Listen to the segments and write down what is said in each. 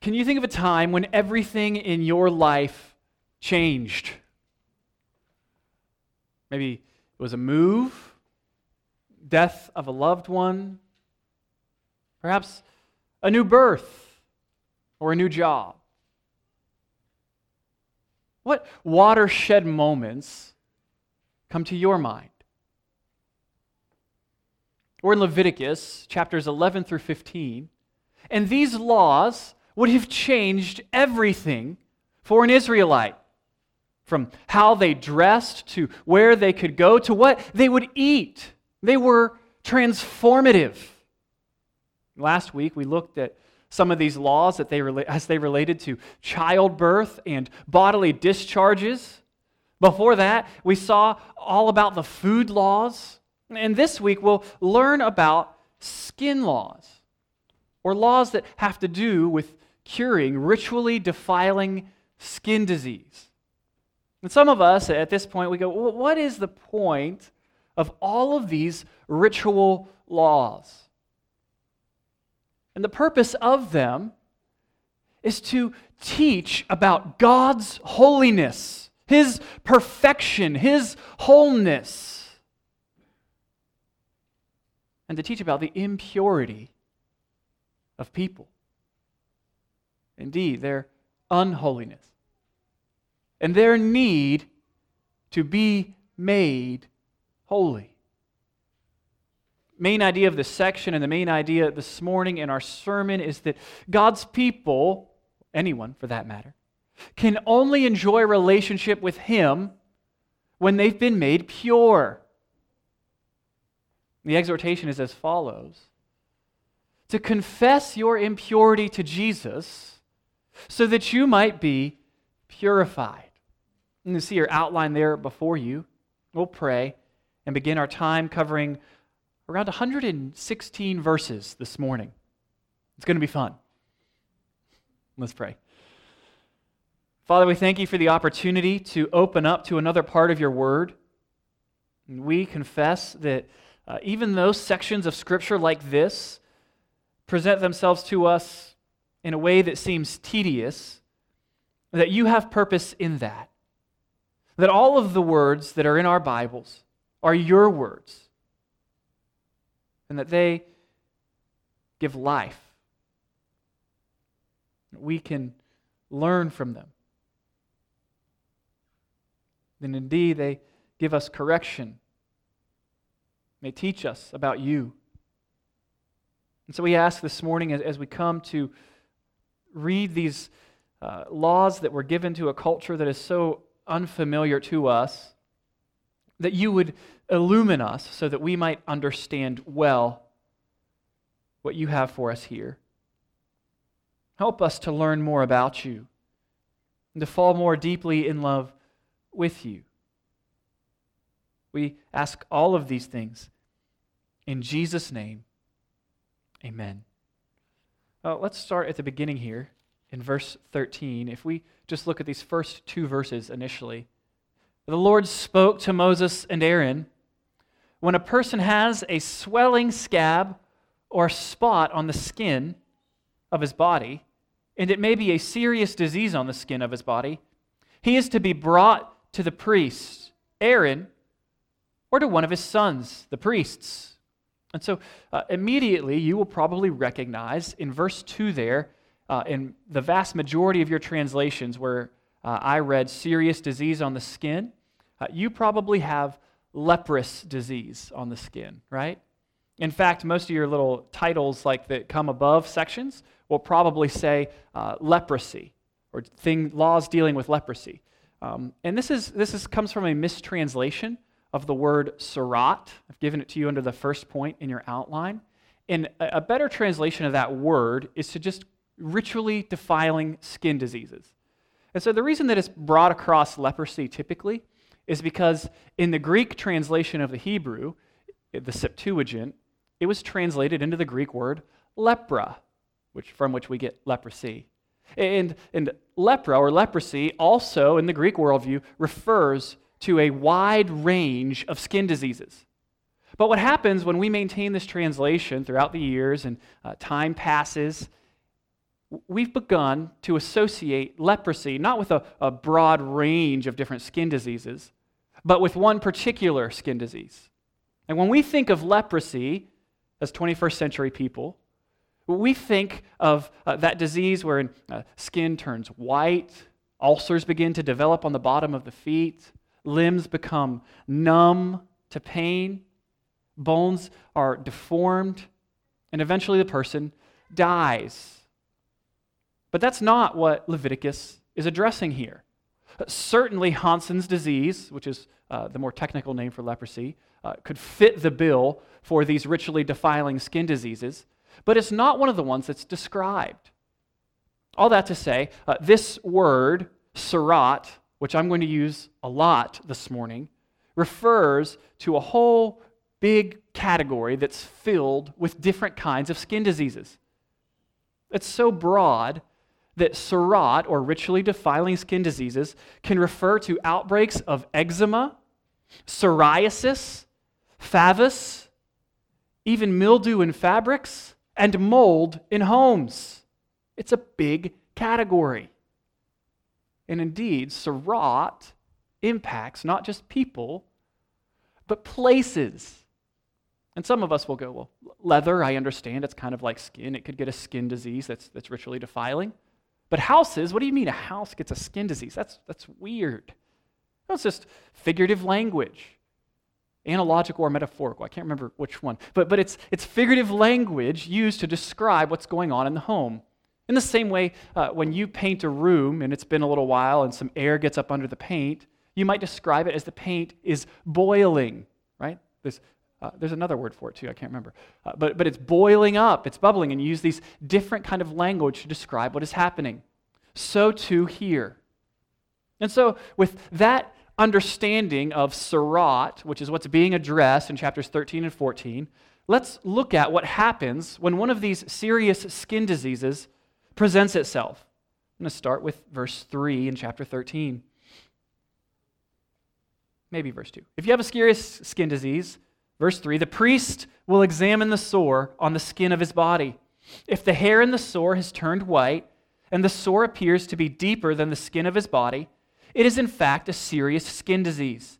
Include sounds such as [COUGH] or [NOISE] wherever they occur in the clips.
Can you think of a time when everything in your life changed? Maybe it was a move, death of a loved one, perhaps a new birth or a new job. What watershed moments come to your mind? We're in Leviticus chapters 11 through 15, and these laws would have changed everything for an Israelite from how they dressed to where they could go to what they would eat. They were transformative. Last week we looked at some of these laws that they as they related to childbirth and bodily discharges. Before that, we saw all about the food laws. And this week we'll learn about skin laws or laws that have to do with curing ritually defiling skin disease. And some of us at this point, we go, well, what is the point of all of these ritual laws? And the purpose of them is to teach about God's holiness, His perfection, His wholeness, and to teach about the impurity of people. Indeed, their unholiness and their need to be made holy. Main idea of this section and the main idea this morning in our sermon is that God's people, anyone for that matter, can only enjoy relationship with Him when they've been made pure. The exhortation is as follows to confess your impurity to Jesus so that you might be purified. And you see your outline there before you. We'll pray and begin our time covering around 116 verses this morning. It's going to be fun. Let's pray. Father, we thank you for the opportunity to open up to another part of your word. We confess that uh, even those sections of Scripture like this present themselves to us in a way that seems tedious, that you have purpose in that that all of the words that are in our Bibles are your words and that they give life. We can learn from them. And indeed, they give us correction. They teach us about you. And so we ask this morning as, as we come to read these uh, laws that were given to a culture that is so unfamiliar to us, that you would illumine us so that we might understand well what you have for us here. Help us to learn more about you and to fall more deeply in love with you. We ask all of these things in Jesus' name. Amen. Uh, let's start at the beginning here in verse 13. If we just look at these first two verses initially. The Lord spoke to Moses and Aaron when a person has a swelling scab or spot on the skin of his body, and it may be a serious disease on the skin of his body, he is to be brought to the priest, Aaron, or to one of his sons, the priests. And so uh, immediately you will probably recognize in verse 2 there uh, in the vast majority of your translations where uh, I read serious disease on the skin, uh, you probably have leprous disease on the skin, right? In fact, most of your little titles, like that come above sections, will probably say uh, leprosy or thing, laws dealing with leprosy. Um, and this, is, this is, comes from a mistranslation of the word tzara'at. I've given it to you under the first point in your outline. And a, a better translation of that word is to just ritually defiling skin diseases. And so the reason that it's brought across leprosy typically is because in the Greek translation of the Hebrew, the Septuagint, it was translated into the Greek word lepra, which, from which we get leprosy. And, and lepra or leprosy also in the Greek worldview refers to a wide range of skin diseases. But what happens when we maintain this translation throughout the years and uh, time passes we've begun to associate leprosy not with a, a broad range of different skin diseases, but with one particular skin disease. And when we think of leprosy as 21st century people, we think of uh, that disease where uh, skin turns white, ulcers begin to develop on the bottom of the feet, limbs become numb to pain, bones are deformed, and eventually the person dies. But that's not what Leviticus is addressing here. Certainly, Hansen's disease, which is uh, the more technical name for leprosy, uh, could fit the bill for these ritually defiling skin diseases, but it's not one of the ones that's described. All that to say, uh, this word, tzara'at, which I'm going to use a lot this morning, refers to a whole big category that's filled with different kinds of skin diseases. It's so broad that tzara'at, or ritually defiling skin diseases, can refer to outbreaks of eczema, psoriasis, favus, even mildew in fabrics, and mold in homes. It's a big category. And indeed, tzara'at impacts not just people, but places. And some of us will go, well, leather, I understand, it's kind of like skin. It could get a skin disease that's, that's ritually defiling. But houses, what do you mean a house gets a skin disease? That's, that's weird. That's just figurative language, analogical or metaphorical. I can't remember which one. But, but it's, it's figurative language used to describe what's going on in the home. In the same way, uh, when you paint a room and it's been a little while and some air gets up under the paint, you might describe it as the paint is boiling, right? There's, uh, there's another word for it too, I can't remember. Uh, but, but it's boiling up, it's bubbling, and you use these different kind of language to describe what is happening. So too here. And so, with that understanding of tzara'at, which is what's being addressed in chapters 13 and 14, let's look at what happens when one of these serious skin diseases presents itself. I'm going to start with verse 3 in chapter 13. Maybe verse 2. If you have a serious skin disease, Verse 3 The priest will examine the sore on the skin of his body. If the hair in the sore has turned white, and the sore appears to be deeper than the skin of his body, it is in fact a serious skin disease.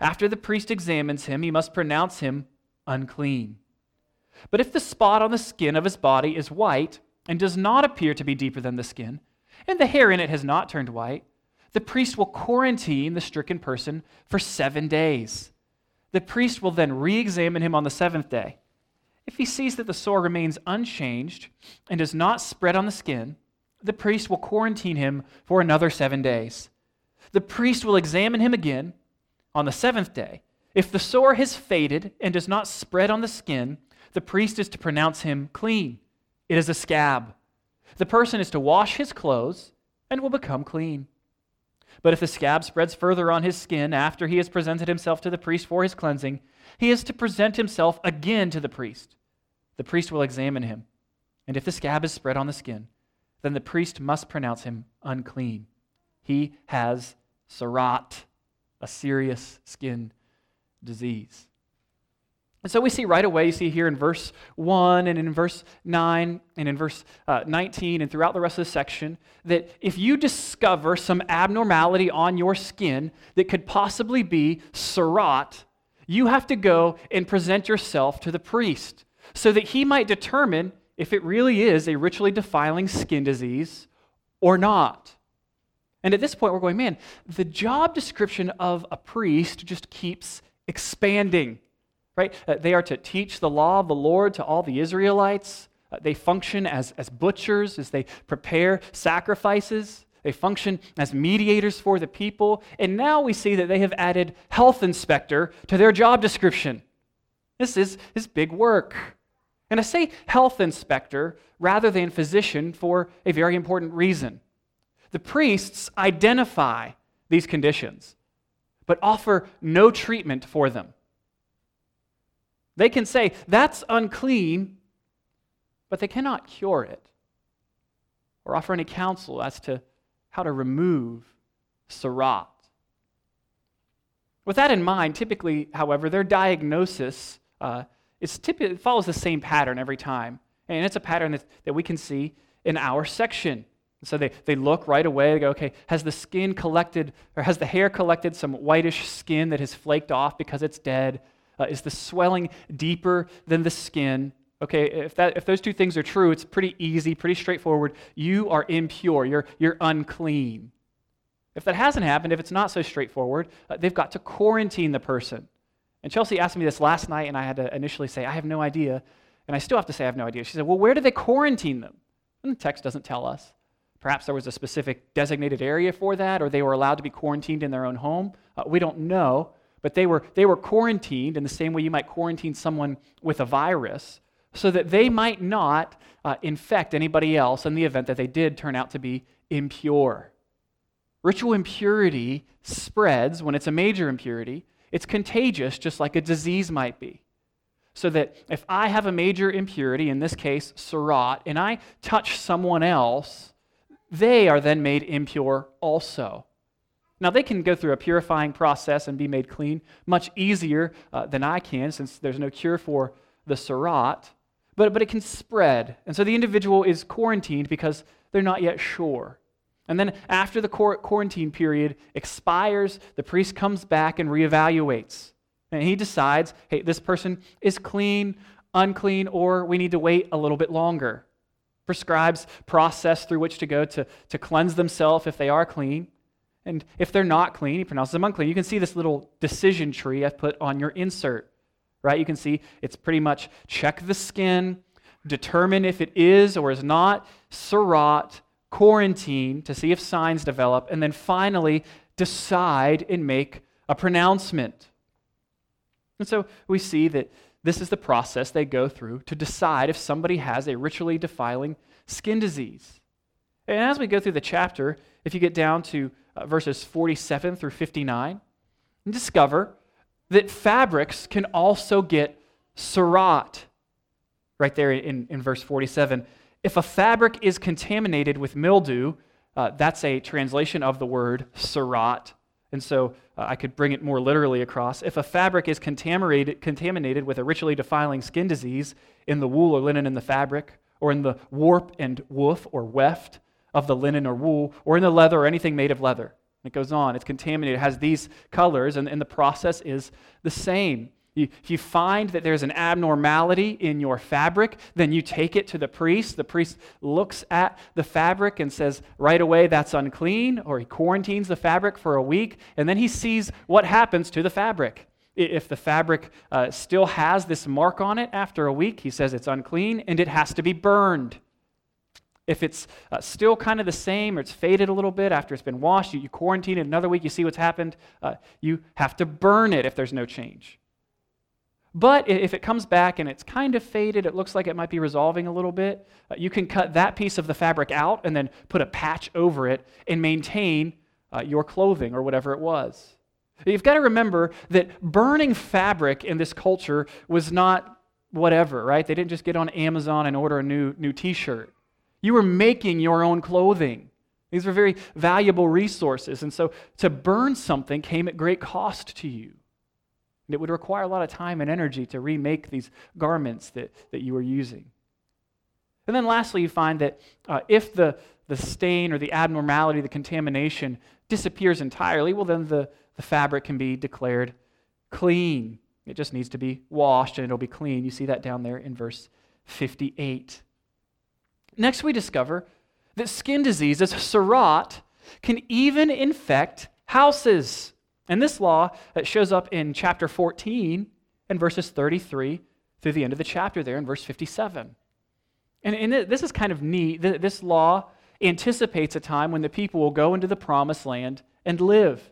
After the priest examines him, he must pronounce him unclean. But if the spot on the skin of his body is white and does not appear to be deeper than the skin, and the hair in it has not turned white, the priest will quarantine the stricken person for seven days. The priest will then re examine him on the seventh day. If he sees that the sore remains unchanged and does not spread on the skin, the priest will quarantine him for another seven days. The priest will examine him again on the seventh day. If the sore has faded and does not spread on the skin, the priest is to pronounce him clean. It is a scab. The person is to wash his clothes and will become clean. But if the scab spreads further on his skin after he has presented himself to the priest for his cleansing, he is to present himself again to the priest. The priest will examine him. And if the scab is spread on the skin, then the priest must pronounce him unclean. He has tzara'at, a serious skin disease. And so we see right away, you see here in verse 1 and in verse 9 and in verse uh, 19 and throughout the rest of the section, that if you discover some abnormality on your skin that could possibly be tzara'at, you have to go and present yourself to the priest so that he might determine if it really is a ritually defiling skin disease or not. And at this point, we're going, man, the job description of a priest just keeps expanding right? Uh, they are to teach the law of the Lord to all the Israelites. Uh, they function as, as butchers as they prepare sacrifices. They function as mediators for the people. And now we see that they have added health inspector to their job description. This is, is big work. And I say health inspector rather than physician for a very important reason. The priests identify these conditions, but offer no treatment for them. They can say, that's unclean, but they cannot cure it or offer any counsel as to how to remove tzara'at. With that in mind, typically, however, their diagnosis uh, is follows the same pattern every time. And it's a pattern that, that we can see in our section. So they, they look right away. They go, okay, has the skin collected, or has the hair collected some whitish skin that has flaked off because it's dead? Uh, is the swelling deeper than the skin? Okay, if, that, if those two things are true, it's pretty easy, pretty straightforward. You are impure, you're, you're unclean. If that hasn't happened, if it's not so straightforward, uh, they've got to quarantine the person. And Chelsea asked me this last night, and I had to initially say, I have no idea. And I still have to say, I have no idea. She said, Well, where do they quarantine them? And the text doesn't tell us. Perhaps there was a specific designated area for that, or they were allowed to be quarantined in their own home. Uh, we don't know. But they were, they were quarantined in the same way you might quarantine someone with a virus so that they might not uh, infect anybody else in the event that they did turn out to be impure. Ritual impurity spreads when it's a major impurity. It's contagious, just like a disease might be. So that if I have a major impurity, in this case, tzara'at, and I touch someone else, they are then made impure also. Now, they can go through a purifying process and be made clean much easier uh, than I can, since there's no cure for the tzara'at, but, but it can spread. And so the individual is quarantined because they're not yet sure. And then after the quarantine period expires, the priest comes back and reevaluates. And he decides hey, this person is clean, unclean, or we need to wait a little bit longer. Prescribes process through which to go to, to cleanse themselves if they are clean. And if they're not clean, he pronounces them unclean. You can see this little decision tree I've put on your insert, right? You can see it's pretty much check the skin, determine if it is or is not tzara'at, quarantine to see if signs develop, and then finally decide and make a pronouncement. And so we see that this is the process they go through to decide if somebody has a ritually defiling skin disease. And as we go through the chapter, if you get down to uh, verses 47 through 59, and discover that fabrics can also get tzara'at. Right there in, in verse 47. If a fabric is contaminated with mildew, uh, that's a translation of the word tzara'at. And so uh, I could bring it more literally across. If a fabric is contaminated, contaminated with a ritually defiling skin disease in the wool or linen in the fabric, or in the warp and woof or weft of the linen or wool, or in the leather or anything made of leather. It goes on. It's contaminated. It has these colors, and, and the process is the same. You, if you find that there's an abnormality in your fabric, then you take it to the priest. The priest looks at the fabric and says, right away, that's unclean, or he quarantines the fabric for a week, and then he sees what happens to the fabric. If the fabric uh, still has this mark on it after a week, he says it's unclean and it has to be burned. If it's uh, still kind of the same or it's faded a little bit after it's been washed, you, you quarantine it another week, you see what's happened, uh, you have to burn it if there's no change. But if it comes back and it's kind of faded, it looks like it might be resolving a little bit, uh, you can cut that piece of the fabric out and then put a patch over it and maintain uh, your clothing or whatever it was. You've got to remember that burning fabric in this culture was not whatever, right? They didn't just get on Amazon and order a new, new t shirt. You were making your own clothing. These were very valuable resources. And so to burn something came at great cost to you. And it would require a lot of time and energy to remake these garments that, that you were using. And then lastly, you find that uh, if the, the stain or the abnormality, the contamination disappears entirely, well, then the, the fabric can be declared clean. It just needs to be washed and it'll be clean. You see that down there in verse 58. Next, we discover that skin diseases, tzara'at, can even infect houses. And this law that shows up in chapter 14 and verses 33 through the end of the chapter there in verse 57. And, and this is kind of neat. This law anticipates a time when the people will go into the promised land and live.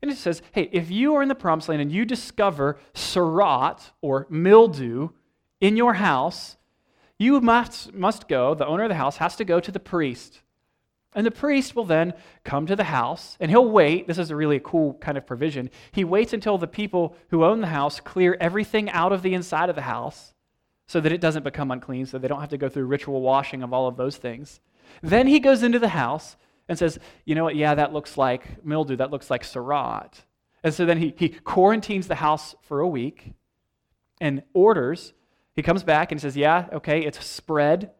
And it says, hey, if you are in the promised land and you discover tzara'at or mildew in your house, you must, must go, the owner of the house has to go to the priest and the priest will then come to the house and he'll wait. This is a really cool kind of provision. He waits until the people who own the house clear everything out of the inside of the house so that it doesn't become unclean, so they don't have to go through ritual washing of all of those things. Then he goes into the house and says, You know what? Yeah, that looks like mildew. That looks like tzara'at. And so then he, he quarantines the house for a week and orders. He comes back and says, Yeah, okay, it's spread.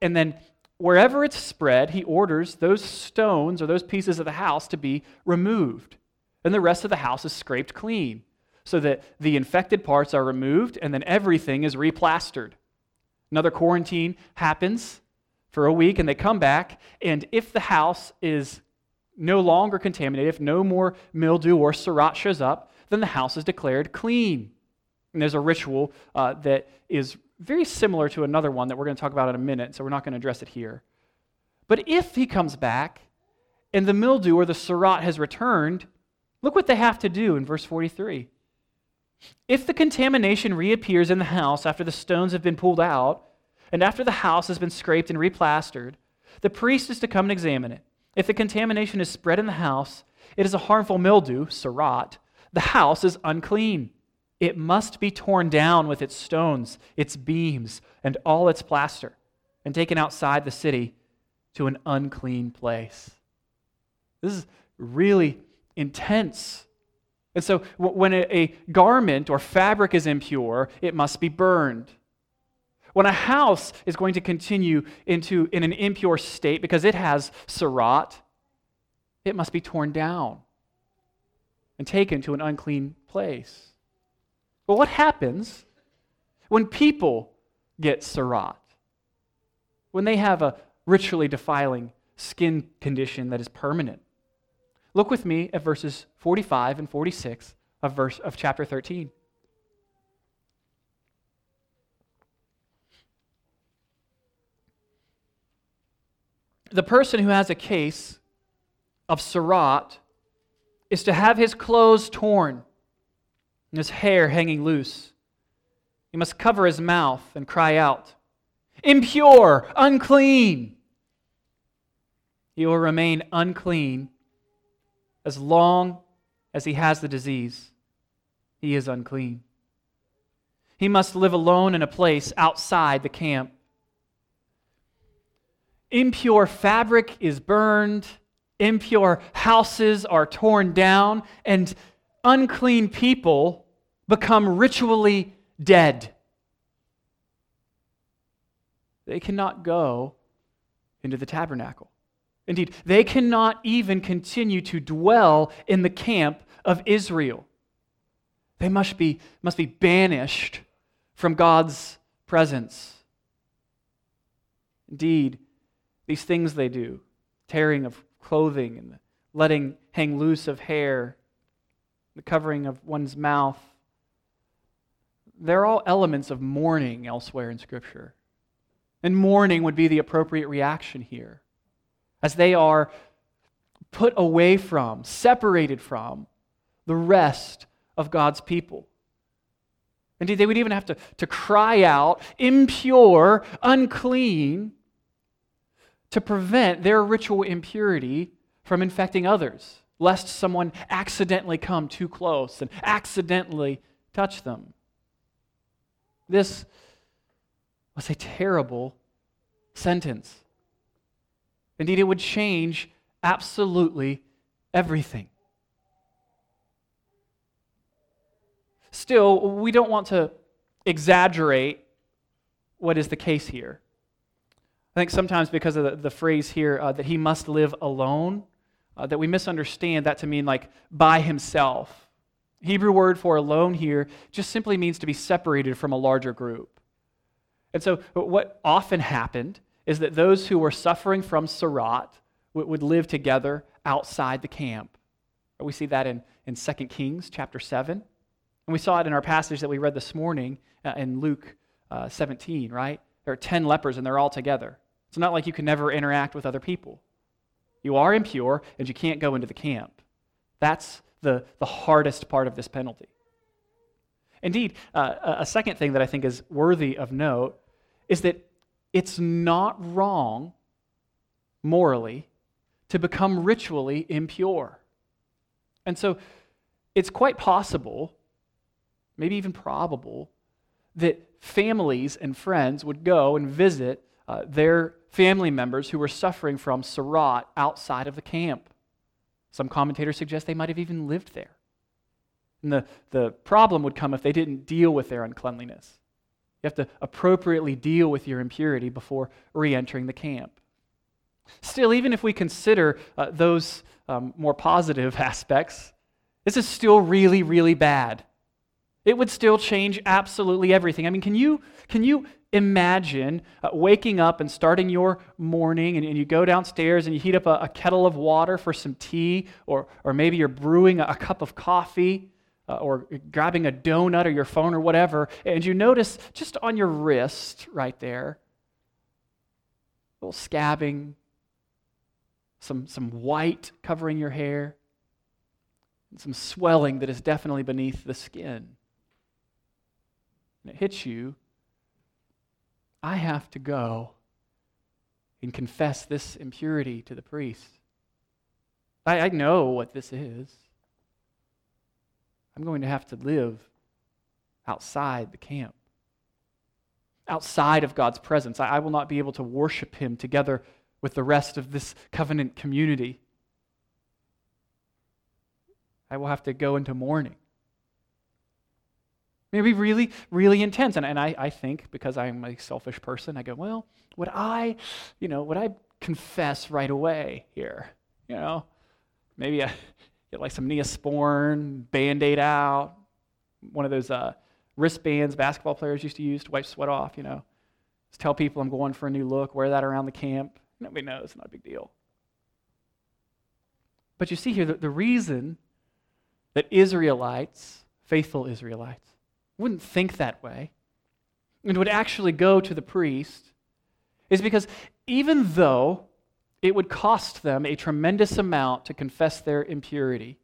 And then wherever it's spread, he orders those stones or those pieces of the house to be removed. And the rest of the house is scraped clean so that the infected parts are removed and then everything is replastered. Another quarantine happens for a week and they come back, and if the house is no longer contaminated, if no more mildew or tzara'at shows up, then the house is declared clean. And there's a ritual uh, that is very similar to another one that we're going to talk about in a minute, so we're not going to address it here. But if he comes back and the mildew or the tzara'at has returned, look what they have to do in verse 43. If the contamination reappears in the house after the stones have been pulled out, and after the house has been scraped and replastered, the priest is to come and examine it. If the contamination is spread in the house, it is a harmful mildew, tzara'at. The house is unclean. It must be torn down with its stones, its beams, and all its plaster, and taken outside the city to an unclean place. This is really intense. And so, when a garment or fabric is impure, it must be burned. When a house is going to continue into in an impure state because it has tzara'at, it must be torn down and taken to an unclean place. But what happens when people get tzara'at? When they have a ritually defiling skin condition that is permanent? Look with me at verses 45 and 46 of verse of chapter 13. The person who has a case of tzara'at is to have his clothes torn and his hair hanging loose. He must cover his mouth and cry out, Impure, unclean. He will remain unclean as long as he has the disease. He is unclean. He must live alone in a place outside the camp. Impure fabric is burned, impure houses are torn down, and unclean people become ritually dead. They cannot go into the tabernacle. Indeed, they cannot even continue to dwell in the camp of Israel. They must be, must be banished from God's presence. Indeed, these things they do, tearing of clothing and letting hang loose of hair, the covering of one's mouth. They're all elements of mourning elsewhere in Scripture. And mourning would be the appropriate reaction here, as they are put away from, separated from the rest of God's people. Indeed, they would even have to, to cry out, impure, unclean, to prevent their ritual impurity from infecting others lest someone accidentally come too close and accidentally touch them. This was a terrible sentence. Indeed, it would change absolutely everything. Still, we don't want to exaggerate what is the case here. I think sometimes because of the, the phrase here uh, that he must live alone, uh, that we misunderstand that to mean like by himself. Hebrew word for alone here just simply means to be separated from a larger group. And so, what often happened is that those who were suffering from tzara'at would, live together outside the camp. We see that in, in 2 Kings chapter 7. And we saw it in our passage that we read this morning uh, in Luke uh, 17, right? There are 10 lepers and they're all together. It's not like you can never interact with other people. You are impure, and you can't go into the camp. That's the, the hardest part of this penalty. Indeed, uh, a second thing that I think is worthy of note is that it's not wrong morally to become ritually impure. And so it's quite possible, maybe even probable, that families and friends would go and visit uh, their family members who were suffering from tzara'at outside of the camp. Some commentators suggest they might have even lived there. And the, the problem would come if they didn't deal with their uncleanliness. You have to appropriately deal with your impurity before re entering the camp. Still, even if we consider uh, those um, more positive [LAUGHS] aspects, this is still really, really bad. It would still change absolutely everything. I mean, can you, can you imagine uh, waking up and starting your morning and, and, you go downstairs and you heat up a, a, kettle of water for some tea, or, or maybe you're brewing a, a cup of coffee, uh, or grabbing a donut or your phone or whatever, and you notice just on your wrist right there, a little scabbing, some, some white covering your hair, and some swelling that is definitely beneath the skin. And it hits you. I have to go and confess this impurity to the priest. I, I know what this is. I'm going to have to live outside the camp, outside of God's presence. I, I will not be able to worship Him together with the rest of this covenant community. I will have to go into mourning. Maybe really, really intense. And, and I, I think, because I'm a selfish person, I go, well, would I, you know, would I confess right away here? You know, maybe I [LAUGHS] get like some Neosporin, band aid out, one of those uh, wristbands basketball players used to use to wipe sweat off, you know. Just tell people I'm going for a new look, wear that around the camp. Nobody knows, not a big deal. But you see here, the, the reason that Israelites, faithful Israelites, wouldn't think that way and would actually go to the priest is because even though it would cost them a tremendous amount to confess their impurity,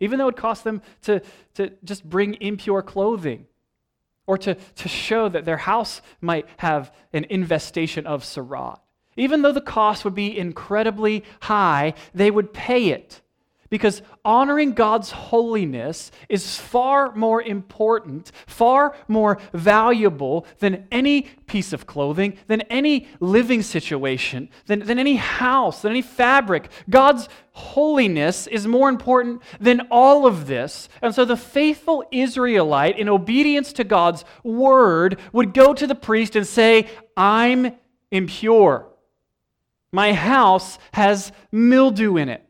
even though it cost them to, to just bring impure clothing or to, to show that their house might have an infestation of tzara'at. Even though the cost would be incredibly high, they would pay it because honoring God's holiness is far more important, far more valuable than any piece of clothing, than any living situation, than, than any house, than any fabric. God's holiness is more important than all of this. And so the faithful Israelite, in obedience to God's word, would go to the priest and say, I'm impure. My house has mildew in it.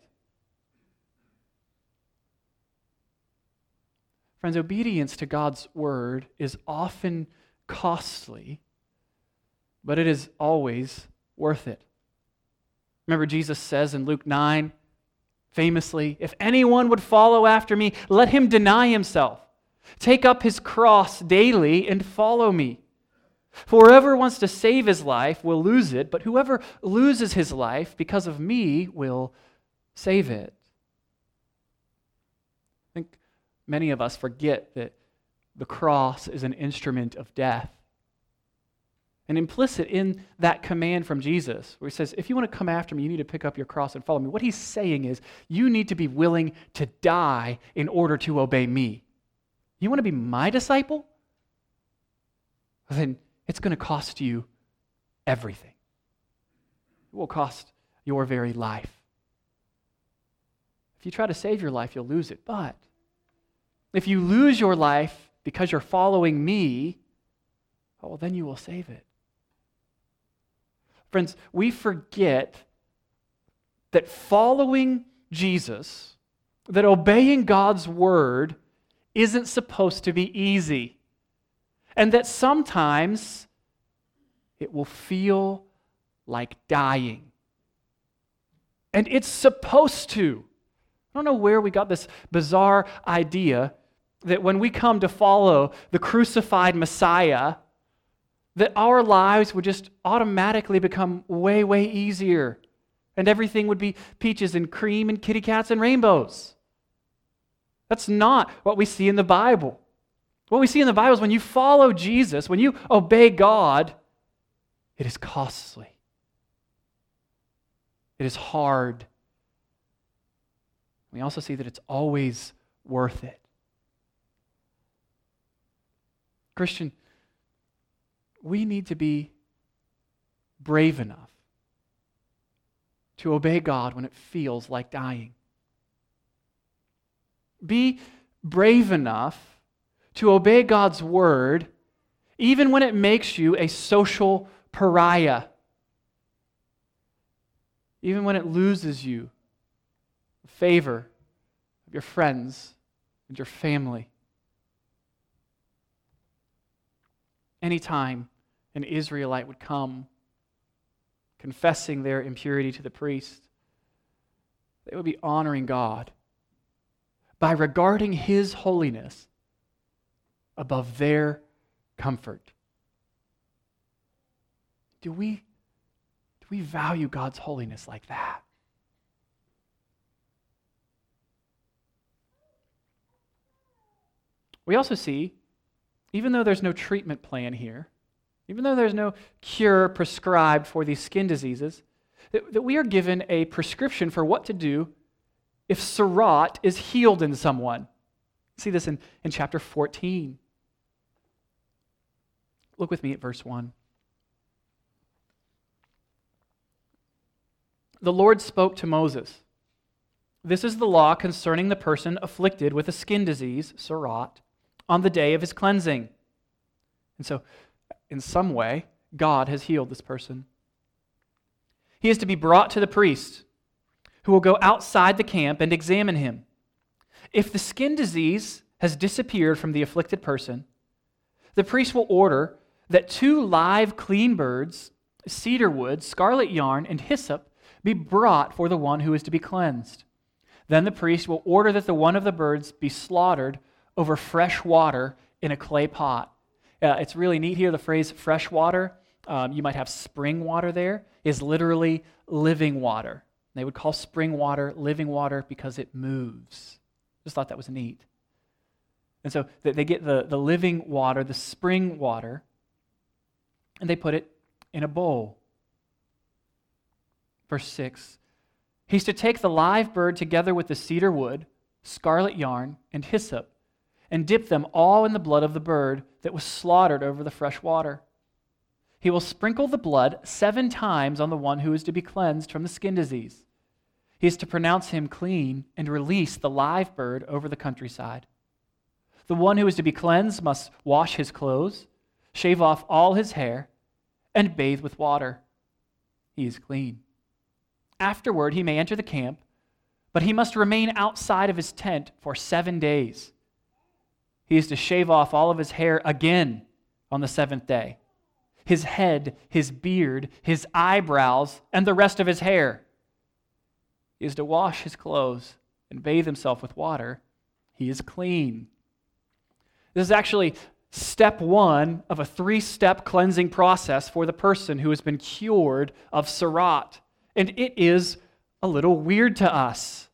Friends, obedience to God's word is often costly, but it is always worth it. Remember, Jesus says in Luke 9, famously, If anyone would follow after me, let him deny himself, take up his cross daily, and follow me. For whoever wants to save his life will lose it, but whoever loses his life because of me will save it. Many of us forget that the cross is an instrument of death. And implicit in that command from Jesus, where he says, If you want to come after me, you need to pick up your cross and follow me. What he's saying is, you need to be willing to die in order to obey me. You want to be my disciple? Then it's going to cost you everything. It will cost your very life. If you try to save your life, you'll lose it. But if you lose your life because you're following me, oh, well, then you will save it. Friends, we forget that following Jesus, that obeying God's word, isn't supposed to be easy. And that sometimes it will feel like dying. And it's supposed to. I don't know where we got this bizarre idea that when we come to follow the crucified Messiah, that our lives would just automatically become way, way easier. And everything would be peaches and cream and kitty cats and rainbows. That's not what we see in the Bible. What we see in the Bible is when you follow Jesus, when you obey God, it is costly. It is hard. We also see that it's always worth it. Christian, we need to be brave enough to obey God when it feels like dying. Be brave enough to obey God's word even when it makes you a social pariah. even when it loses you the favor of your friends and your family. Anytime an Israelite would come confessing their impurity to the priest, they would be honoring God by regarding his holiness above their comfort. Do we, do we value God's holiness like that? We also see, even though there's no treatment plan here, even though there's no cure prescribed for these skin diseases, that, that we are given a prescription for what to do if tzara'at is healed in someone. See this in, in chapter 14. Look with me at verse 1. The Lord spoke to Moses. This is the law concerning the person afflicted with a skin disease, tzara'at, on the day of his cleansing. And so, in some way, God has healed this person. He is to be brought to the priest, who will go outside the camp and examine him. If the skin disease has disappeared from the afflicted person, the priest will order that two live clean birds, cedar wood, scarlet yarn, and hyssop be brought for the one who is to be cleansed. Then the priest will order that the one of the birds be slaughtered over fresh water in a clay pot. Uh, it's really neat here. The phrase fresh water, um, you might have spring water there, is literally living water. They would call spring water living water because it moves. Just thought that was neat. And so they get the, the living water, the spring water, and they put it in a bowl. Verse 6 He's to take the live bird together with the cedar wood, scarlet yarn, and hyssop, and dip them all in the blood of the bird that was slaughtered over the fresh water. He will sprinkle the blood seven times on the one who is to be cleansed from the skin disease. He is to pronounce him clean and release the live bird over the countryside. The one who is to be cleansed must wash his clothes, shave off all his hair, and bathe with water. He is clean. Afterward, he may enter the camp, but he must remain outside of his tent for seven days. He is to shave off all of his hair again on the seventh day his head, his beard, his eyebrows, and the rest of his hair. He is to wash his clothes and bathe himself with water. He is clean. This is actually step one of a three step cleansing process for the person who has been cured of tzara'at. And it is a little weird to us.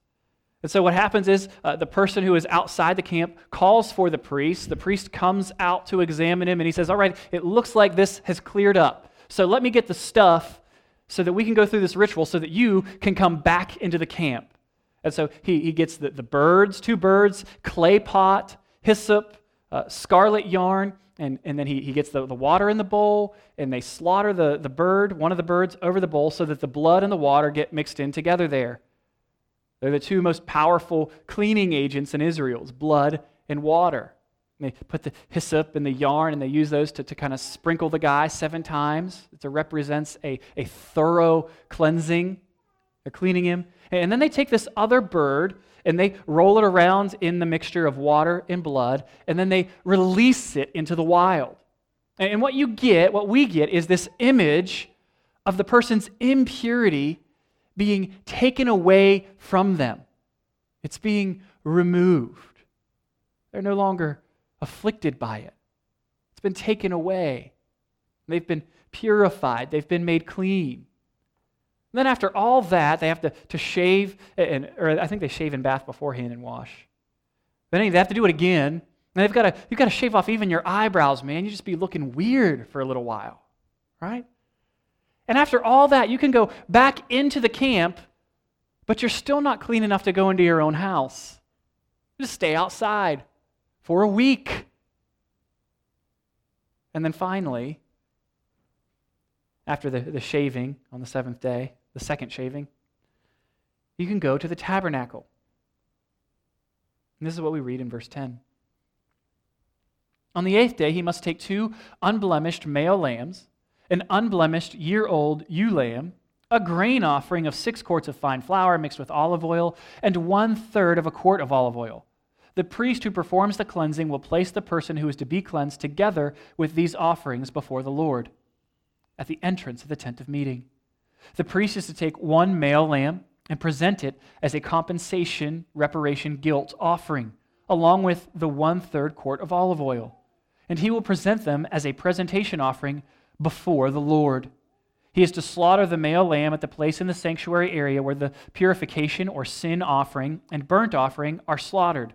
And so what happens is uh, the person who is outside the camp calls for the priest. The priest comes out to examine him and he says, All right, it looks like this has cleared up. So let me get the stuff so that we can go through this ritual so that you can come back into the camp. And so he, he gets the, the birds, two birds, clay pot, hyssop, uh, scarlet yarn, and, and then he, he gets the, the water in the bowl, and they slaughter the, the bird, one of the birds, over the bowl so that the blood and the water get mixed in together there. They're the two most powerful cleaning agents in Israel's blood and water. And they put the hyssop and the yarn and they use those to, to kind of sprinkle the guy seven times. It represents a, a thorough cleansing, a cleaning him. And then they take this other bird and they roll it around in the mixture of water and blood, and then they release it into the wild. And what you get, what we get, is this image of the person's impurity being taken away from them. It's being removed. They're no longer afflicted by it. It's been taken away. They've been purified. They've been made clean. And then after all that, they have to, to shave, and, or I think they shave and bath beforehand and wash. Then they have to do it again. And they've got to, you've got to shave off even your eyebrows, man. You just be looking weird for a little while, right? And after all that, you can go back into the camp, but you're still not clean enough to go into your own house. Just stay outside for a week. And then finally, after the, the shaving on the seventh day, the second shaving, you can go to the tabernacle. And this is what we read in verse 10. On the eighth day, he must take two unblemished male lambs an unblemished year old ewe lamb, a grain offering of six quarts of fine flour mixed with olive oil, and one third of a quart of olive oil. The priest who performs the cleansing will place the person who is to be cleansed together with these offerings before the Lord at the entrance of the tent of meeting. The priest is to take one male lamb and present it as a compensation, reparation, guilt offering, along with the one third quart of olive oil. And he will present them as a presentation offering before the Lord. He is to slaughter the male lamb at the place in the sanctuary area where the purification or sin offering and burnt offering are slaughtered.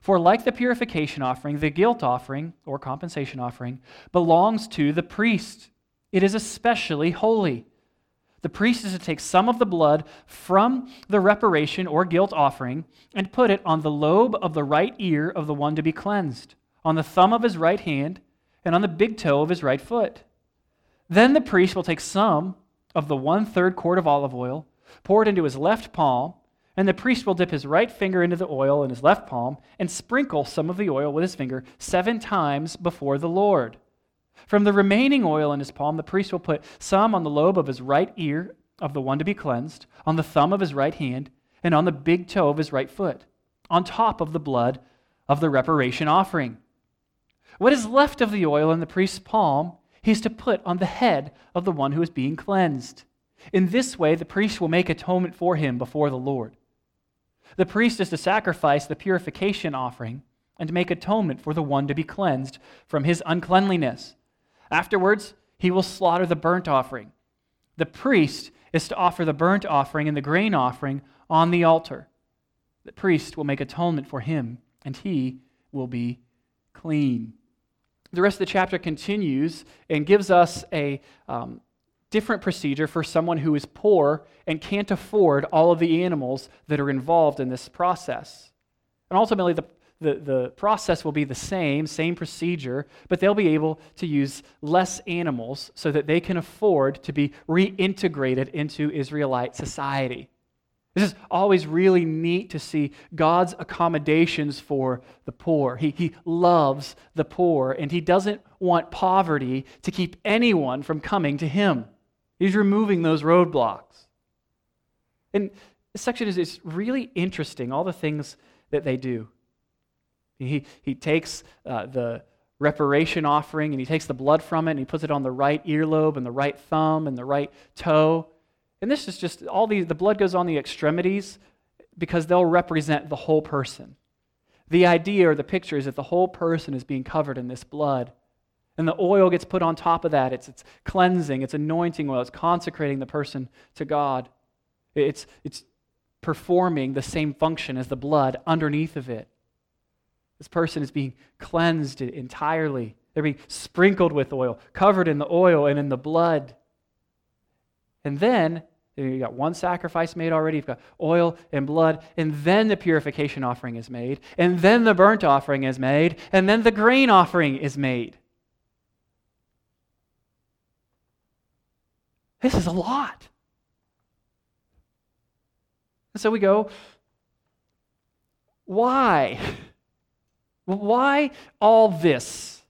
For like the purification offering, the guilt offering or compensation offering belongs to the priest. It is especially holy. The priest is to take some of the blood from the reparation or guilt offering and put it on the lobe of the right ear of the one to be cleansed, on the thumb of his right hand, and on the big toe of his right foot. Then the priest will take some of the one third quart of olive oil, pour it into his left palm, and the priest will dip his right finger into the oil in his left palm and sprinkle some of the oil with his finger seven times before the Lord. From the remaining oil in his palm, the priest will put some on the lobe of his right ear of the one to be cleansed, on the thumb of his right hand, and on the big toe of his right foot, on top of the blood of the reparation offering. What is left of the oil in the priest's palm he is to put on the head of the one who is being cleansed. In this way, the priest will make atonement for him before the Lord. The priest is to sacrifice the purification offering and make atonement for the one to be cleansed from his uncleanliness. Afterwards, he will slaughter the burnt offering. The priest is to offer the burnt offering and the grain offering on the altar. The priest will make atonement for him, and he will be clean the rest of the chapter continues and gives us a um, different procedure for someone who is poor and can't afford all of the animals that are involved in this process. And ultimately, the, the, the process will be the same, same procedure, but they'll be able to use less animals so that they can afford to be reintegrated into Israelite society. This is always really neat to see God's accommodations for the poor. He, he loves the poor, and He doesn't want poverty to keep anyone from coming to Him. He's removing those roadblocks. And this section is, is really interesting, all the things that they do. He, he takes uh, the reparation offering and he takes the blood from it and he puts it on the right earlobe and the right thumb and the right toe. And this is just all the, the blood goes on the extremities because they'll represent the whole person. The idea or the picture is that the whole person is being covered in this blood. And the oil gets put on top of that. It's, it's cleansing, it's anointing oil, it's consecrating the person to God. It's, it's performing the same function as the blood underneath of it. This person is being cleansed entirely. They're being sprinkled with oil, covered in the oil and in the blood. And then you got one sacrifice made already, you've got oil and blood, and then the purification offering is made, and then the burnt offering is made, and then the grain offering is made. This is a lot. And so we go, why? Why all this?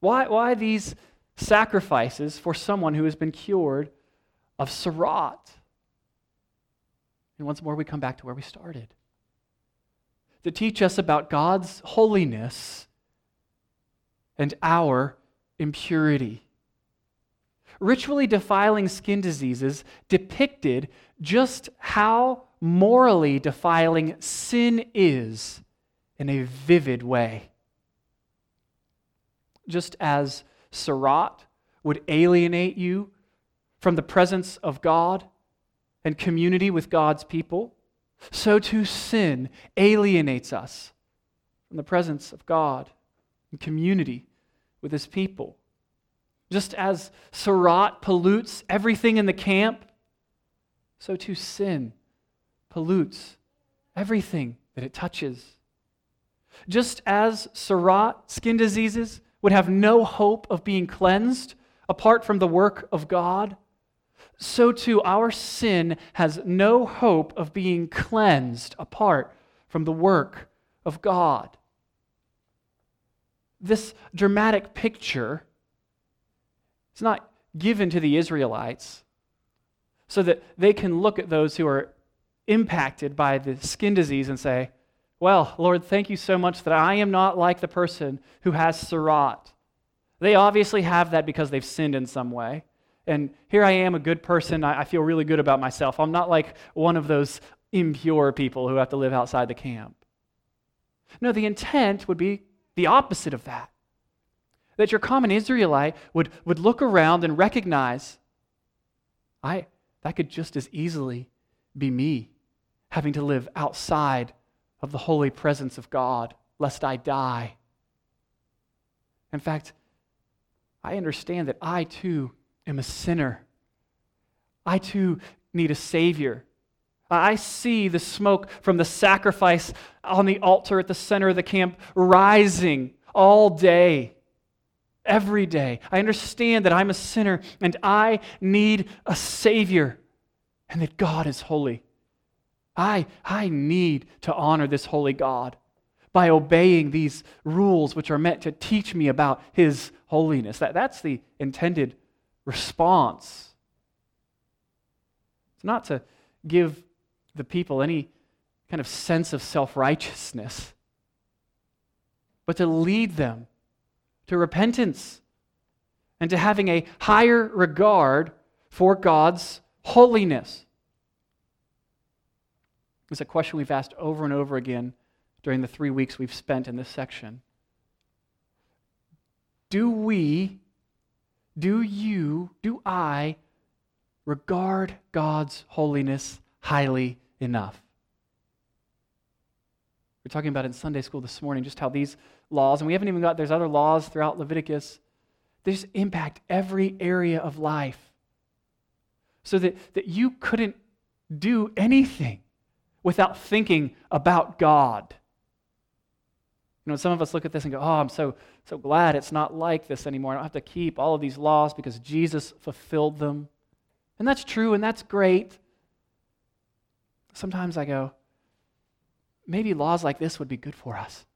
Why, why these sacrifices for someone who has been cured of Tzara'at. And once more, we come back to where we started to teach us about God's holiness and our impurity. Ritually defiling skin diseases depicted just how morally defiling sin is in a vivid way. Just as Tzara'at would alienate you from the presence of God and community with God's people, so too sin alienates us from the presence of God and community with his people. Just as Tzara'at pollutes everything in the camp, so too sin pollutes everything that it touches. Just as Tzara'at, skin diseases, would have no hope of being cleansed apart from the work of God, so too our sin has no hope of being cleansed apart from the work of God. This dramatic picture is not given to the Israelites so that they can look at those who are impacted by the skin disease and say, Well, Lord, thank you so much that I am not like the person who has Tzara'at. They obviously have that because they've sinned in some way. And here I am, a good person. I, feel really good about myself. I'm not like one of those impure people who have to live outside the camp. No, the intent would be the opposite of that. That your common Israelite would, would look around and recognize, I, that could just as easily be me having to live outside of the holy presence of God, lest I die. In fact, I understand that I too am a sinner. I too need a Savior. I see the smoke from the sacrifice on the altar at the center of the camp rising all day, every day. I understand that I'm a sinner and I need a Savior and that God is holy. I, I need to honor this holy God by obeying these rules which are meant to teach me about His holiness. That, that's the intended response. It's not to give the people any kind of sense of self righteousness, but to lead them to repentance and to having a higher regard for God's holiness. It's a question we've asked over and over again during the three weeks we've spent in this section. Do we, do you, do I regard God's holiness highly enough? We are talking about in Sunday school this morning just how these laws, and we haven't even got, there's other laws throughout Leviticus, they just impact every area of life. So that, that you couldn't do anything without thinking about God. You know, some of us look at this and go, oh, I'm so, so glad it's not like this anymore. I don't have to keep all of these laws because Jesus fulfilled them. And that's true and that's great. Sometimes I go, maybe laws like this would be good for us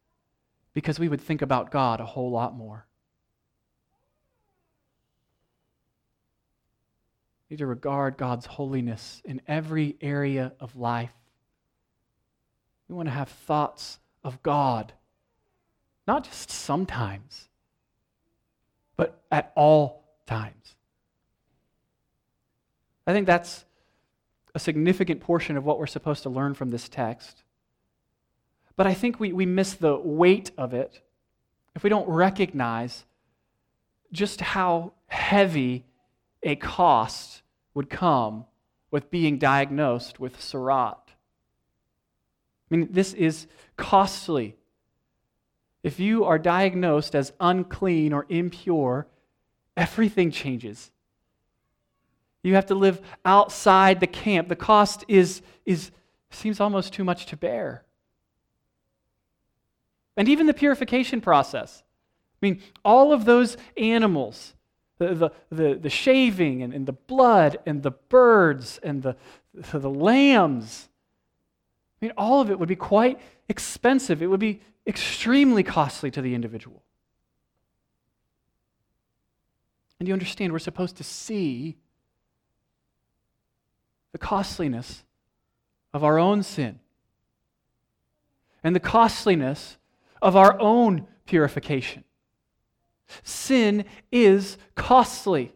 because we would think about God a whole lot more. We need to regard God's holiness in every area of life. We want to have thoughts of God not just sometimes, but at all times. I think that's a significant portion of what we're supposed to learn from this text. But I think we, we miss the weight of it if we don't recognize just how heavy a cost would come with being diagnosed with Tzara'at. I mean, this is costly. If you are diagnosed as unclean or impure, everything changes. You have to live outside the camp. The cost is, is seems almost too much to bear. And even the purification process. I mean, all of those animals, the, the, the, the shaving and, and the blood and the birds and the, the lambs, I mean, all of it would be quite expensive. It would be extremely costly to the individual. And you understand, we're supposed to see the costliness of our own sin and the costliness of our own purification. Sin is costly.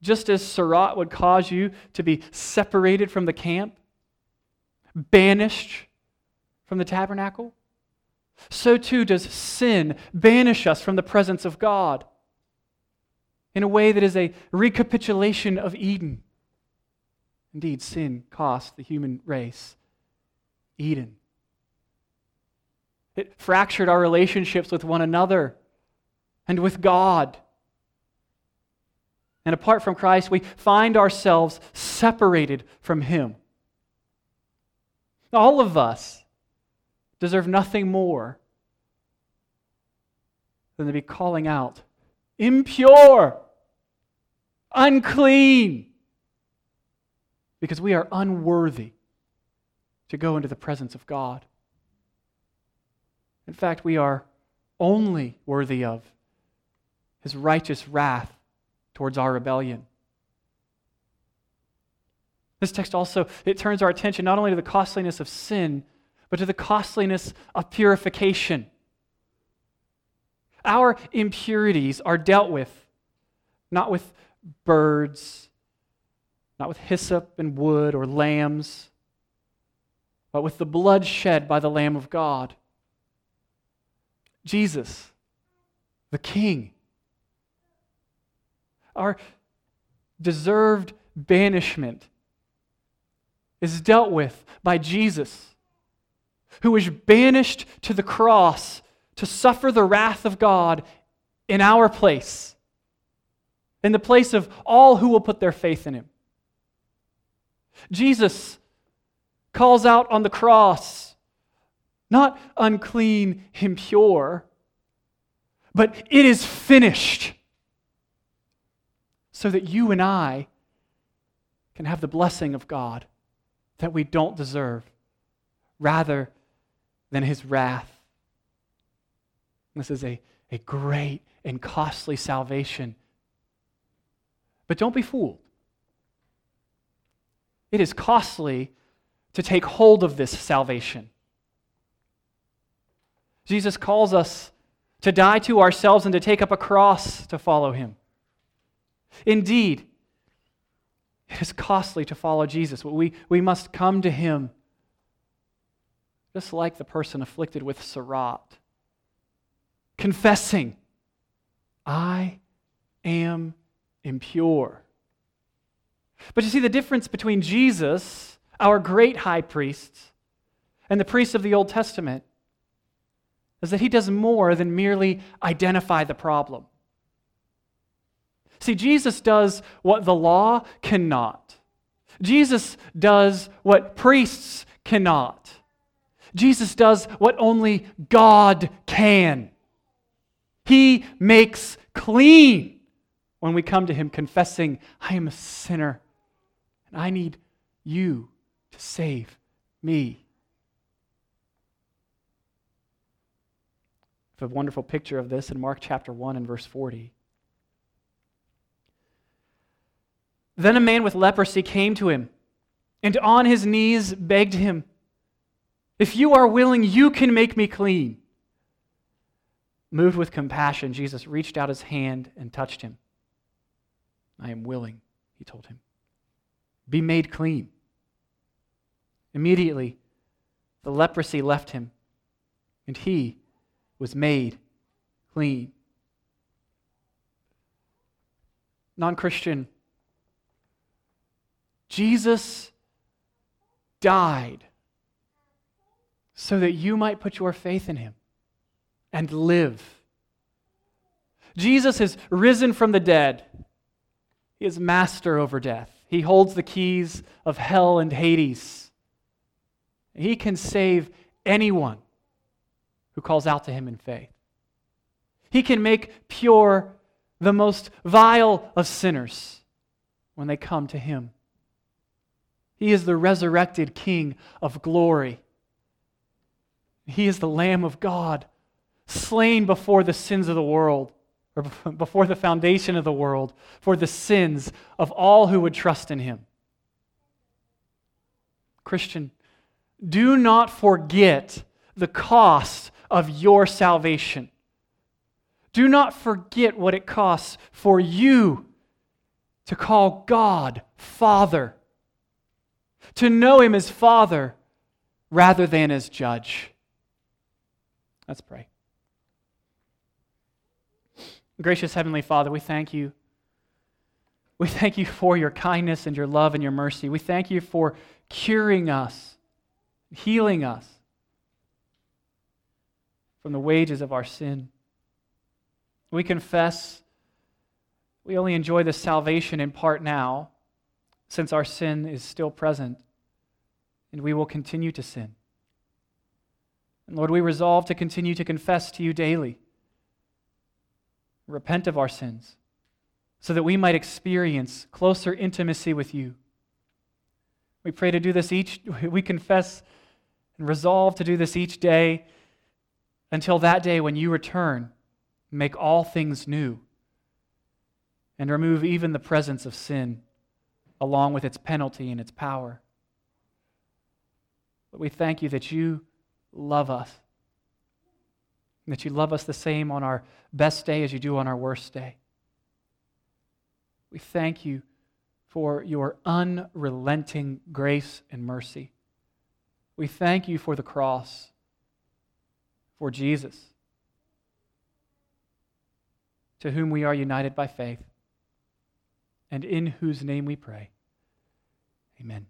Just as Tzara'at would cause you to be separated from the camp, banished from the tabernacle, so too does sin banish us from the presence of God in a way that is a recapitulation of Eden. Indeed, sin cost the human race Eden. It fractured our relationships with one another and with God. And apart from Christ, we find ourselves separated from Him. All of us deserve nothing more than to be calling out, impure, unclean, because we are unworthy to go into the presence of God. In fact, we are only worthy of his righteous wrath towards our rebellion. This text also it turns our attention not only to the costliness of sin, but to the costliness of purification. Our impurities are dealt with not with birds, not with hyssop and wood or lambs, but with the blood shed by the Lamb of God. Jesus, the King. Our deserved banishment is dealt with by Jesus, who was banished to the cross to suffer the wrath of God in our place, in the place of all who will put their faith in him. Jesus calls out on the cross, not unclean, impure, but it is finished, so that you and I can have the blessing of God that we don't deserve, rather than his wrath. This is a, a great and costly salvation. But don't be fooled. It is costly to take hold of this salvation. Jesus calls us to die to ourselves and to take up a cross to follow him. Indeed, it is costly to follow Jesus. We, we must come to him just like the person afflicted with Tzara'at, confessing, I am impure. But you see, the difference between Jesus, our great high priest, and the priests of the Old Testament is that he does more than merely identify the problem. See, Jesus does what the law cannot. Jesus does what priests cannot. Jesus does what only God can. He makes clean when we come to Him confessing, I am a sinner and I need you to save me. a wonderful picture of this in Mark chapter 1 and verse 40. Then a man with leprosy came to him and on his knees begged him, If you are willing, you can make me clean. Moved with compassion, Jesus reached out his hand and touched him. I am willing, he told him. Be made clean. Immediately, the leprosy left him, and he was made clean. Non Christian, Jesus died so that you might put your faith in him and live. Jesus has risen from the dead. He is master over death. He holds the keys of hell and Hades. He can save anyone who calls out to him in faith. He can make pure the most vile of sinners when they come to him. He is the resurrected King of glory. He is the Lamb of God, slain before the sins of the world, or before the foundation of the world, for the sins of all who would trust in him. Christian, do not forget the cost of your salvation. Do not forget what it costs for you to call God Father, to know Him as Father rather than as Judge. Let's pray. Gracious Heavenly Father, we thank you. We thank you for your kindness and your love and your mercy. We thank you for curing us, healing us from the wages of our sin. We confess we only enjoy this salvation in part now, since our sin is still present, and we will continue to sin. And Lord, we resolve to continue to confess to you daily, repent of our sins, so that we might experience closer intimacy with you. We pray to do this each, [LAUGHS] we confess and resolve to do this each day until that day when you return, make all things new, and remove even the presence of sin along with its penalty and its power. But we thank you that you love us, that you love us the same on our best day as you do on our worst day. We thank you for your unrelenting grace and mercy. We thank you for the cross, for Jesus, to whom we are united by faith, and in whose name we pray. Amen.